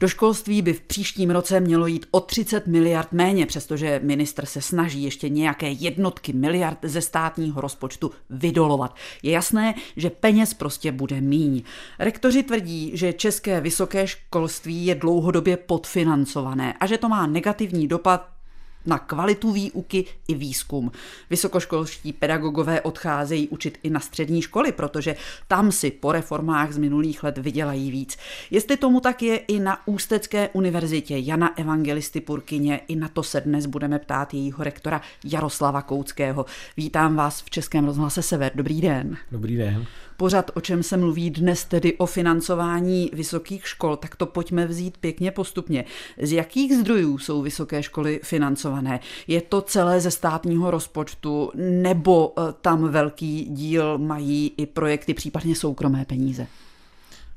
Do školství by v příštím roce mělo jít o 30 miliard méně, přestože ministr se snaží ještě nějaké jednotky miliard ze státního rozpočtu vydolovat. Je jasné, že peněz prostě bude míň. Rektoři tvrdí, že české vysoké školství je dlouhodobě podfinancované a že to má negativní dopad na kvalitu výuky i výzkum. Vysokoškolští pedagogové odcházejí učit i na střední školy, protože tam si po reformách z minulých let vydělají víc. Jestli tomu tak je i na Ústecké univerzitě Jana Evangelisty Purkyně, i na to se dnes budeme ptát jejího rektora Jaroslava Kouckého. Vítám vás v Českém rozhlase Sever. Dobrý den. Dobrý den pořad, o čem se mluví dnes, tedy o financování vysokých škol, tak to pojďme vzít pěkně postupně. Z jakých zdrojů jsou vysoké školy financované? Je to celé ze státního rozpočtu nebo eh, tam velký díl mají i projekty, případně soukromé peníze?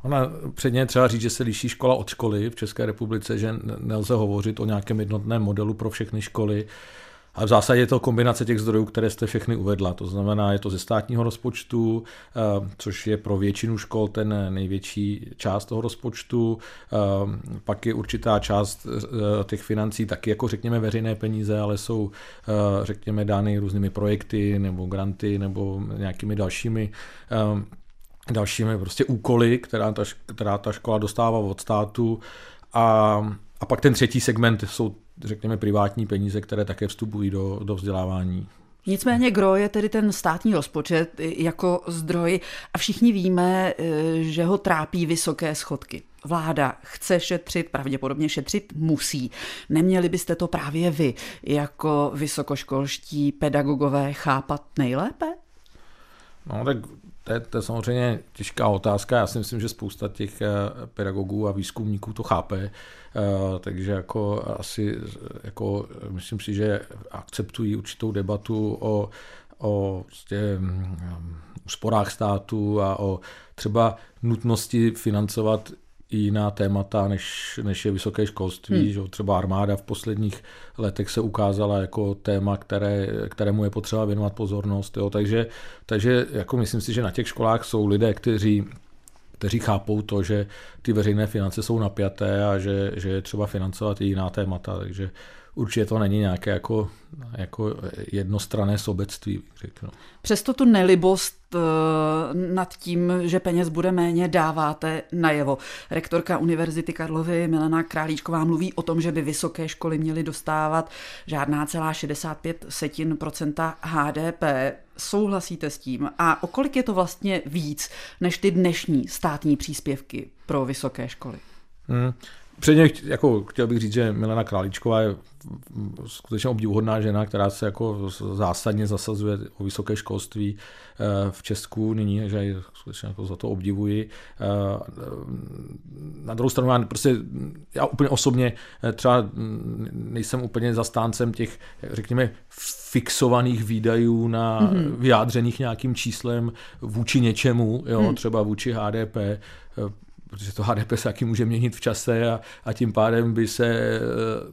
Ona předně třeba říct, že se liší škola od školy v České republice, že nelze hovořit o nějakém jednotném modelu pro všechny školy. A v zásadě je to kombinace těch zdrojů, které jste všechny uvedla. To znamená, je to ze státního rozpočtu, eh, což je pro většinu škol ten největší část toho rozpočtu. Eh, pak je určitá část eh, těch financí taky jako řekněme veřejné peníze, ale jsou řekněme dány různými projekty nebo granty nebo nějakými dalšími dalšími prostě úkoly, která ta, která ta škola dostává od státu. A, a pak ten třetí segment jsou řekněme, privátní peníze, které také vstupují do, do vzdělávání. Nicméně gro je tedy ten státní rozpočet jako zdroj a všichni víme, eh, že ho trápí vysoké schodky. Vláda chce šetřit, pravděpodobně šetřit musí. Neměli byste to právě vy jako vysokoškolští pedagogové chápat nejlépe? No tak to je, to je samozřejmě těžká otázka. Já si myslím, že spousta těch eh, pedagogů a výzkumníků to chápe, eh, takže jako asi jako myslím si, že akceptují určitou debatu o, o prostě, mm, úsporách státu a o třeba nutnosti financovat i jiná témata, než, než je vysoké školství. Hmm. Že třeba armáda v posledních letech se ukázala jako téma, které, kterému je potřeba věnovat pozornost. Jo. Takže, takže jako myslím si, že na těch školách jsou lidé, kteří kteří chápou to, že ty veřejné finance jsou napjaté a že, že je třeba financovat i jiná témata. Takže určitě to není nějaké jako, jako jednostrané sobectví, řeknu. Přesto tu nelibost nad tím, že peněz bude méně, dáváte najevo. Rektorka Univerzity Karlovy Milena Králíčková mluví o tom, že by vysoké školy měly dostávat žádná celá 65 setin procenta HDP. Souhlasíte s tím? A o kolik je to vlastně víc než ty dnešní státní příspěvky pro vysoké školy? Hmm. Předně jako, chtěl bych říct, že Milena Králíčková je skutečně obdivuhodná žena, která se jako zásadně zasazuje o vysoké školství eh, v Česku nyní, že ji skutečně jako za to obdivuji. Eh, na druhou stranu, já, prostě, já úplně osobně eh, třeba nejsem úplně zastáncem těch, řekněme, fixovaných výdajů na mm-hmm. vyjádřených nějakým číslem vůči něčemu, jo, mm. třeba vůči HDP, protože to HDP se taky může měnit v čase a, a tím pádem by se,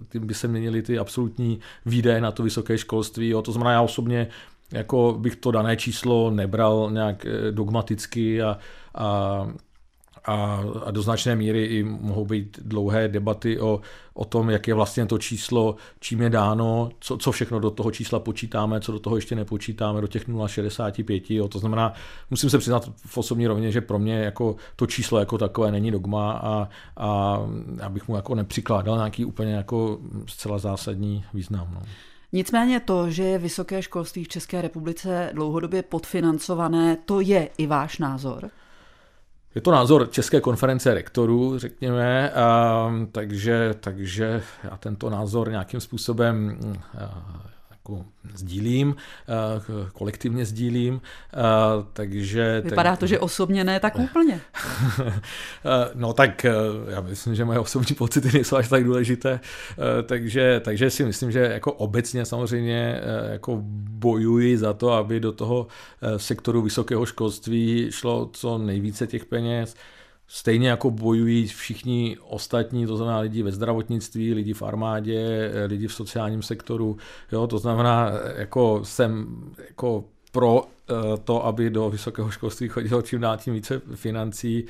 tím by se měnily ty absolutní výdaje na to vysoké školství. Jo. To znamená, já osobně jako bych to dané číslo nebral nějak eh, dogmaticky a, a a, a do značné míry i mohou být dlouhé debaty o, o tom, jak je vlastně to číslo, čím je dáno, co, co všechno do toho čísla počítáme, co do toho ještě nepočítáme, do těch 0,65. Jo. To znamená, musím se přiznat v osobní rovně, že pro mě jako to číslo jako takové není dogma a, a abych mu jako nepřikládal nějaký úplně jako zcela zásadní význam. No. Nicméně to, že je vysoké školství v České republice dlouhodobě podfinancované, to je i váš názor? Je to názor České konference rektorů, řekněme, takže, takže já tento názor nějakým způsobem jako sdílím, kolektivně sdílím, takže... Vypadá to, že osobně ne tak úplně. no tak já myslím, že moje osobní pocity nejsou až tak důležité, takže, takže si myslím, že jako obecně samozřejmě jako bojuji za to, aby do toho sektoru vysokého školství šlo co nejvíce těch peněz, Stejně jako bojují všichni ostatní, to znamená lidi ve zdravotnictví, lidi v armádě, lidi v sociálním sektoru. Jo, to znamená, jako jsem jako pro eh, to, aby do vysokého školství chodilo čím dál tím více financí,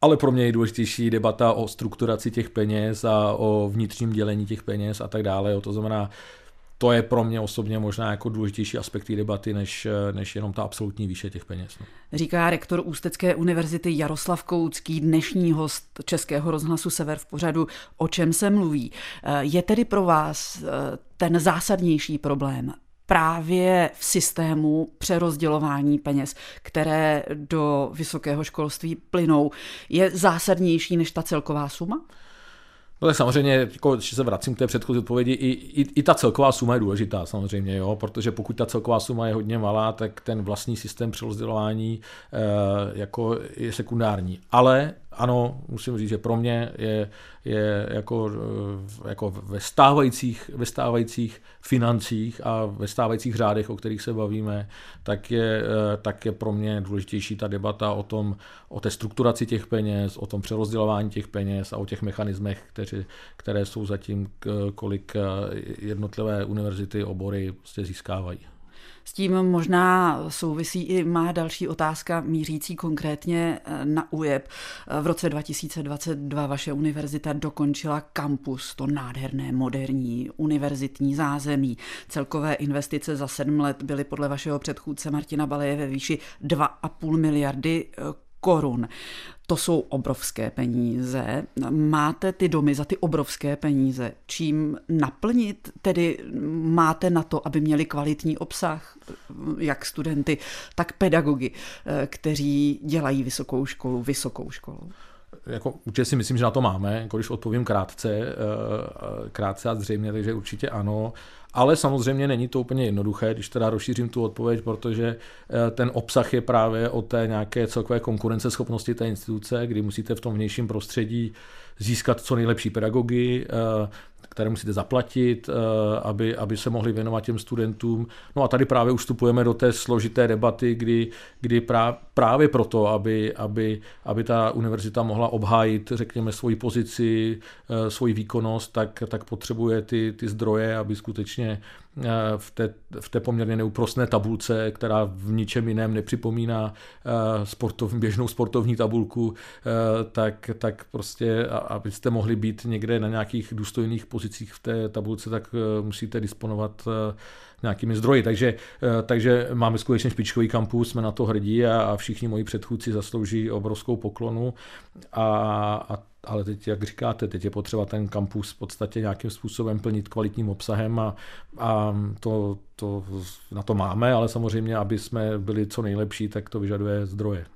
ale pro mě je důležitější debata o strukturaci těch peněz a o vnitřním dělení těch peněz a tak dále. To znamená, to je pro mě osobně možná jako důležitější aspekt té debaty, než, než jenom ta absolutní výše těch peněz. No. Říká rektor Ústecké univerzity Jaroslav Koucký, dnešní host Českého rozhlasu Sever v pořadu, o čem se mluví. Je tedy pro vás eh, ten zásadnější problém právě v systému přerozdělování peněz, které do vysokého školství plynou, je zásadnější než ta celková suma? No tak samozřejmě, jako, když se vracím k té předchozí odpovědi, i, i, i ta celková suma je důležitá samozřejmě, jo, protože pokud ta celková suma je hodně malá, tak ten vlastní systém přerozdělování e, jako je sekundární. Ale ano, musím říct, že pro mě je, je jako, eh, jako ve, stávajících, ve stávajících financích a ve stávajících řádech, o kterých se bavíme, tak je, eh, tak je pro mě důležitější ta debata o, tom, o té strukturaci těch peněz, o tom přerozdělování těch peněz a o těch mechanismech, které, které jsou zatím, kolik eh, jednotlivé univerzity, obory prostě získávají. S tím možná souvisí i má další otázka mířící konkrétně eh, na UJEP. Eh, v roce 2022 vaše univerzita dokončila kampus, to nádherné moderní univerzitní zázemí. Celkové investice za sedm let byly podle vašeho předchůdce Martina Baleje ve výši 2,5 miliardy korun. To jsou obrovské peníze. Máte ty domy za ty obrovské peníze. Čím naplnit? Tedy máte na to, aby měli kvalitní obsah, jak studenty, tak pedagogy, kteří dělají vysokou školu, vysokou školu jako určitě si myslím, že na to máme, jako když odpovím krátce, eh, krátce a zřejmě, takže určitě ano. Ale samozřejmě není to úplně jednoduché, když teda rozšířím tu odpověď, protože eh, ten obsah je právě o té nějaké celkové konkurenceschopnosti té instituce, kdy musíte v tom vnějším prostředí získat co nejlepší pedagogy, eh, které musíte zaplatit, eh, aby, aby se mohli věnovat těm studentům. No a tady právě ustupujeme do té složité debaty, kdy, kdy právě proto, aby, aby, aby ta univerzita mohla obhájit, řekněme, svoji pozici, eh, svoji výkonnost, tak, tak potřebuje ty, ty zdroje, aby skutečně v té, v té poměrně neúprostné tabulce, která v ničem jiném nepřipomíná eh, sportov, běžnou sportovní tabulku, eh, tak, tak prostě, abyste mohli být někde na nějakých důstojných pozicích v té tabulce, tak musíte disponovat nějakými zdroji. Takže, takže máme skutečně špičkový kampus, jsme na to hrdí a, a všichni moji předchůdci zaslouží obrovskou poklonu a, a ale teď, jak říkáte, teď je potřeba ten kampus v podstatě nějakým způsobem plnit kvalitním obsahem a, a to, to na to máme, ale samozřejmě, aby jsme byli co nejlepší, tak to vyžaduje zdroje.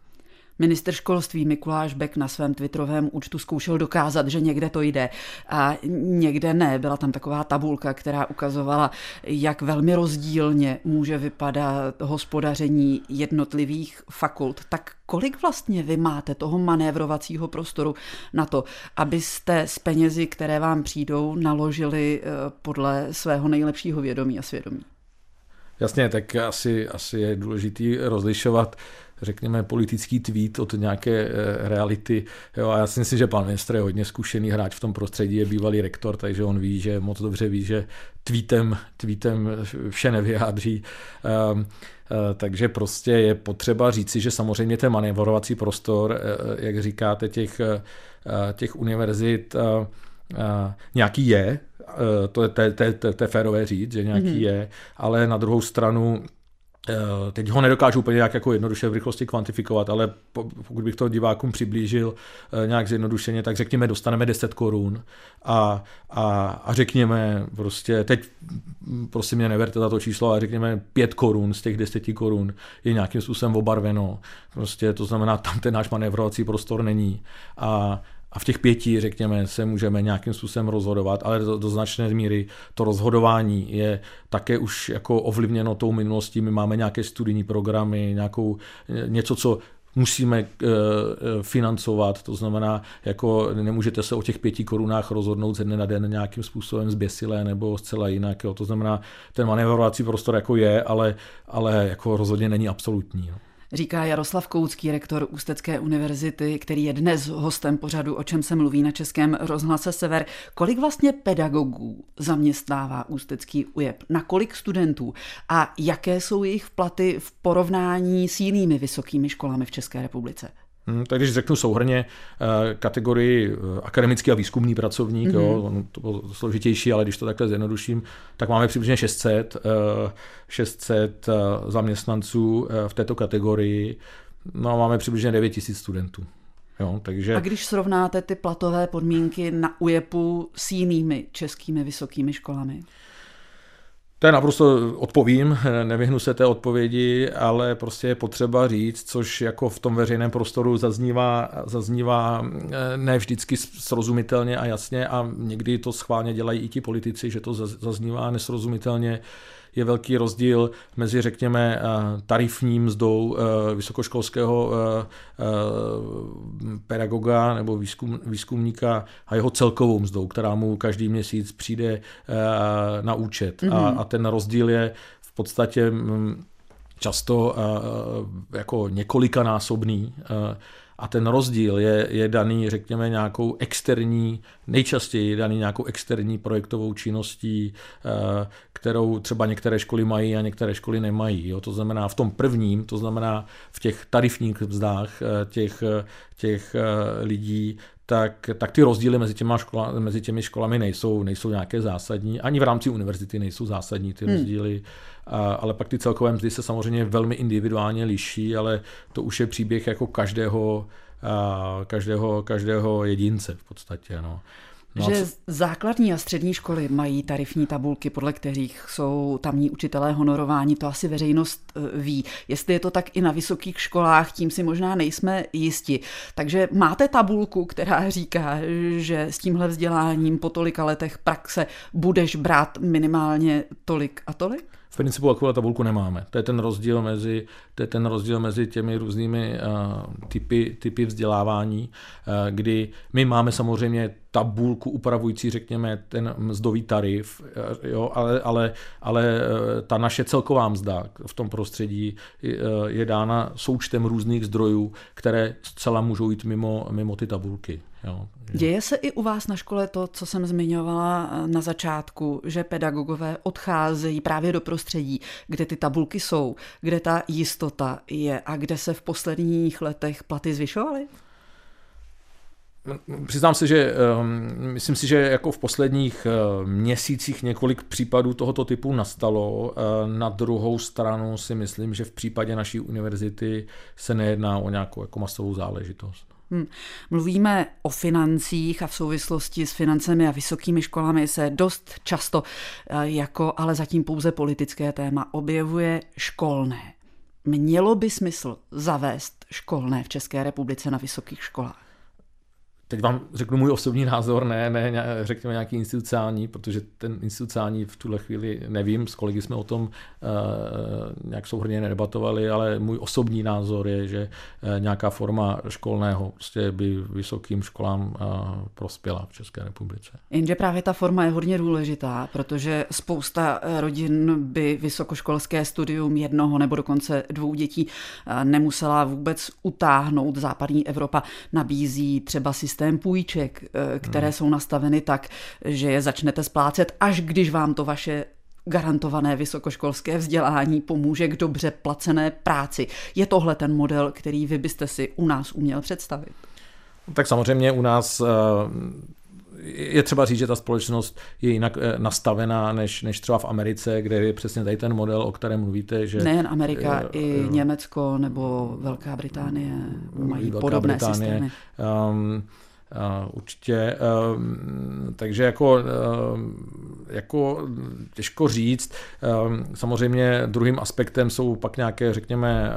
Minister školství Mikuláš Bek na svém twitterovém účtu zkoušel dokázat, že někde to jde a někde ne. Byla tam taková tabulka, která ukazovala, jak velmi rozdílně může vypadat hospodaření jednotlivých fakult. Tak kolik vlastně vy máte toho manévrovacího prostoru na to, abyste s penězi, které vám přijdou, naložili eh, podle svého nejlepšího vědomí a svědomí? Jasně, tak asi, asi je důležitý rozlišovat řekněme, politický tweet od nějaké eh, reality. Jo, a já si myslím, že pan ministr je hodně zkušený hráč v tom prostředí, je bývalý rektor, takže on ví, že moc dobře ví, že tweetem, tweetem vše nevyjádří. Um, takže prostě je potřeba říci, že samozřejmě ten manévrovací prostor, eh, jak říkáte, těch, těch univerzit nějaký je, to je, to, je, to, je, to je férové říct, že nějaký mm-hmm. je, ale na druhou stranu Eh, teď ho nedokážu úplně nějak jako jednoduše v rychlosti kvantifikovat, ale pokud bych to divákům přiblížil eh, nějak zjednodušeně, tak řekněme, dostaneme 10 korun a, a, a řekněme prostě, teď prosím mě neverte za to číslo, ale řekněme 5 korun z těch 10 korun je nějakým způsobem obarveno. Prostě to znamená, tam ten náš manévrovací prostor není. A, a v těch pěti, řekněme, se můžeme nějakým způsobem rozhodovat, ale do, do značné míry to rozhodování je také už jako ovlivněno tou minulostí. My máme nějaké studijní programy, nějakou, něco, co musíme uh, financovat, to znamená, jako nemůžete se o těch pěti korunách rozhodnout ze dne na den nějakým způsobem zběsilé nebo zcela jinak, jo. to znamená, ten manévrovací prostor jako je, ale, ale jako rozhodně není absolutní. No říká Jaroslav Koucký, rektor Ústecké univerzity, který je dnes hostem pořadu, o čem se mluví na Českém rozhlase Sever. Kolik vlastně pedagogů zaměstnává Ústecký UJEP? Na kolik studentů? A jaké jsou jejich platy v porovnání s jinými vysokými školami v České republice? Hmm, tak když řeknu souhrně eh, kategorii eh, akademický a výzkumný pracovník, mm-hmm. jo, mhm. to bylo složitější, ale když to takhle zjednoduším, tak máme přibližně 600, 600 zaměstnanců v této kategorii, no a máme přibližně 9000 studentů. Jo, takže... A když srovnáte ty platové podmínky na UJEPu s jinými českými vysokými školami? To je naprosto odpovím, nevyhnu se té odpovědi, ale prostě je potřeba říct, což jako v tom veřejném prostoru zaznívá, zaznívá eh, ne vždycky srozumitelně a jasně a někdy to schválně dělají i ti politici, že to zaznívá nesrozumitelně je velký rozdíl mezi, řekněme, eh, tarifní mzdou eh, vysokoškolského eh, pedagoga nebo výzkum, výzkumníka a jeho celkovou mzdou, která mu každý měsíc přijde na účet. Mm-hmm. A, mhm. a ten rozdíl je v podstatě mm, často jako několikanásobný a ten rozdíl je, je daný, řekněme, nějakou externí, nejčastěji daný nějakou externí projektovou činností, eh, kterou třeba některé školy mají a některé školy nemají. Jo. To znamená v tom prvním, to znamená v těch tarifních vzdách eh, těch, těch eh, lidí, tak, tak ty rozdíly mezi, těma škola, mezi těmi školami nejsou, nejsou nějaké zásadní. Ani v rámci univerzity nejsou zásadní ty hmm. rozdíly. A, ale pak ty celkové mzdy se samozřejmě velmi individuálně liší, ale to už je příběh jako každého, a, každého, každého jedince v podstatě. No. No že základní a střední školy mají tarifní tabulky, podle kterých jsou tamní učitelé honorování, to asi veřejnost e, ví. Jestli je to tak i na vysokých školách, tím si možná nejsme jisti. Takže máte tabulku, která říká, že s tímhle vzděláním po tolika letech praxe budeš brát minimálně tolik a tolik? V principu takovou tabulku nemáme. To je ten rozdíl mezi, to je ten rozdíl mezi těmi různými uh, typy, typy vzdělávání, uh, kdy my máme samozřejmě tabulku upravující, řekněme, ten mzdový tarif, uh, jo, ale, ale, ale ta naše celková mzda v tom prostředí je dána součtem různých zdrojů, které zcela můžou jít mimo, mimo ty tabulky. Jo. Děje se i u vás na škole to, co jsem zmiňovala eh, na začátku, že pedagogové odcházejí právě do prostředí, kde ty tabulky jsou, kde ta jistota je a kde se v posledních letech platy zvyšovaly? Přiznám se, že um, myslím si, že jako v posledních uh, měsících několik případů tohoto typu nastalo. Uh, na druhou stranu si myslím, že v případě naší univerzity se nejedná o nějakou jako masovou záležitost. Hmm. Mluvíme o financích a v souvislosti s financemi a vysokými školami se dost často, eh, jako ale zatím pouze politické téma, objevuje školné. Mělo by smysl zavést školné v České republice na vysokých školách? Teď vám řeknu můj osobní názor, ne, ne řekněme nějaký institucionální, protože ten institucionální v tuhle chvíli nevím, s kolegy jsme o tom uh, nějak souhrně nedebatovali, ale můj osobní názor je, že uh, nějaká forma školného prostě by vysokým školám uh, prospěla v České republice. Jenže právě ta forma je hodně důležitá, protože spousta rodin by vysokoškolské studium jednoho nebo dokonce dvou dětí nemusela vůbec utáhnout. Západní Evropa nabízí třeba systém systém půjček, eh, které hmm. jsou nastaveny tak, že je začnete splácet, až když vám to vaše garantované vysokoškolské vzdělání pomůže k dobře placené práci. Je tohle ten model, který vy byste si u nás uměl představit? Tak samozřejmě u nás eh, je třeba říct, že ta společnost je jinak eh, nastavená než, než třeba v Americe, kde je přesně tady ten model, o kterém mluvíte. Že, Nejen Amerika, uh, i Německo nebo Velká Británie mají Velká podobné Británie, systémy. Um, Uh, určitě. Uh, takže jako, uh, jako těžko říct. Samozřejmě druhým aspektem jsou pak nějaké, řekněme,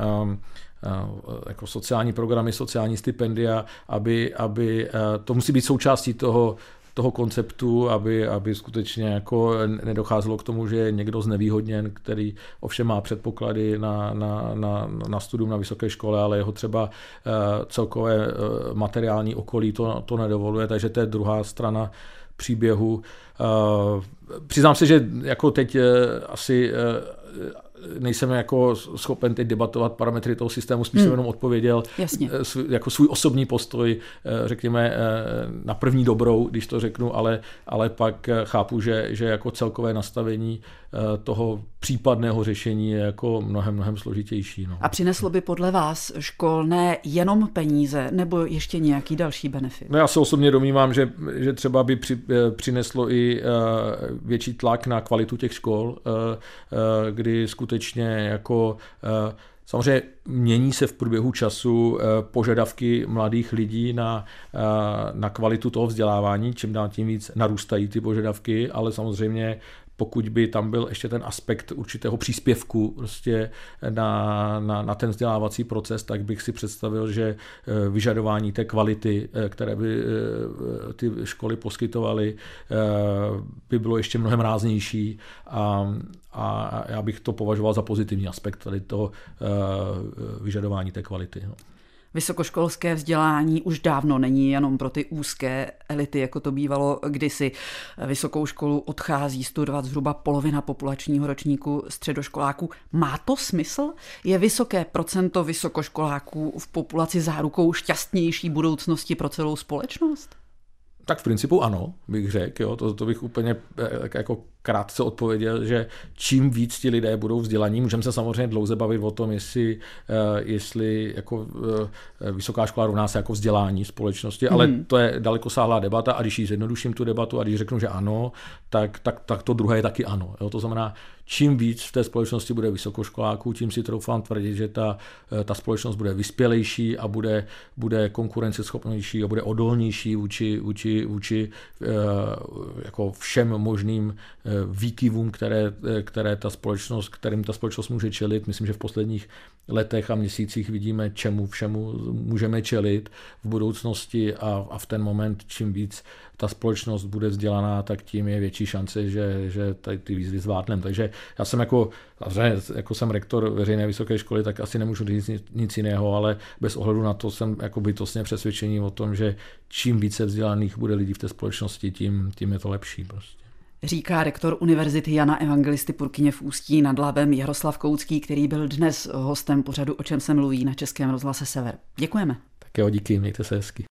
jako sociální programy, sociální stipendia, aby, aby to musí být součástí toho, toho konceptu, aby, aby skutečně jako nedocházelo k tomu, že je někdo znevýhodněn, který ovšem má předpoklady na, na, na, na studium na vysoké škole, ale jeho třeba eh, celkové eh, materiální okolí to, to nedovoluje, takže to je druhá strana příběhu. Eh, přiznám se, že jako teď asi nejsem jako schopen teď debatovat parametry toho systému, spíš hmm. jsem jenom odpověděl Jasně. jako svůj osobní postoj, řekněme, na první dobrou, když to řeknu, ale, ale pak chápu, že, že jako celkové nastavení toho případného řešení je jako mnohem, mnohem složitější. No. A přineslo by podle vás školné jenom peníze nebo ještě nějaký další benefit? No já se osobně domnívám, že, že třeba by při, přineslo i větší tlak na kvalitu těch škol, kdy skutečně jako Samozřejmě mění se v průběhu času požadavky mladých lidí na, na kvalitu toho vzdělávání, čím dál tím víc narůstají ty požadavky, ale samozřejmě pokud by tam byl ještě ten aspekt určitého příspěvku prostě na, na, na ten vzdělávací proces, tak bych si představil, že eh, vyžadování té kvality, eh, které by eh, ty školy poskytovaly, by bylo ještě mnohem ráznější a, a já bych to považoval za pozitivní aspekt tady toho vyžadování té kvality. No. Vysokoškolské vzdělání už dávno není jenom pro ty úzké elity, jako to bývalo kdysi. Vysokou školu odchází studovat zhruba polovina populačního ročníku středoškoláků. Má to smysl? Je vysoké procento vysokoškoláků v populaci zárukou šťastnější budoucnosti pro celou společnost? Tak v principu ano, bych řekl. To, to bych úplně eh, jako krátce odpověděl, že čím víc ti lidé budou vzdělaní, můžeme se samozřejmě dlouze bavit o tom, jestli, eh, jestli jako eh, vysoká škola rovná se jako vzdělání společnosti, ale mm. to je daleko sáhlá debata a když ji zjednoduším tu debatu a když řeknu, že ano, tak, tak, tak to druhé je taky ano. Jo? To znamená, čím víc v té společnosti bude vysokoškoláků, tím si troufám tvrdit, že ta, eh, ta společnost bude vyspělejší a bude, bude konkurenceschopnější a bude odolnější vůči, vůči, vůči jako všem možným výkyvům, které, které ta společnost, kterým ta společnost může čelit. Myslím, že v posledních letech a měsících vidíme, čemu všemu můžeme čelit v budoucnosti a, a v ten moment, čím víc ta společnost bude vzdělaná, tak tím je větší šance, že, že tady ty výzvy zvládneme. Takže já jsem jako, jako jsem rektor veřejné vysoké školy, tak asi nemůžu říct nic, jiného, ale bez ohledu na to jsem jako bytostně přesvědčení o tom, že čím více vzdělaných bude lidí v té společnosti, tím, tím je to lepší prostě říká rektor Univerzity Jana Evangelisty Purkyně v Ústí nad Labem Jaroslav Koucký, který byl dnes hostem pořadu O čem se mluví na Českém rozhlase Sever. Děkujeme. Tak jo, díky, mějte se hezky.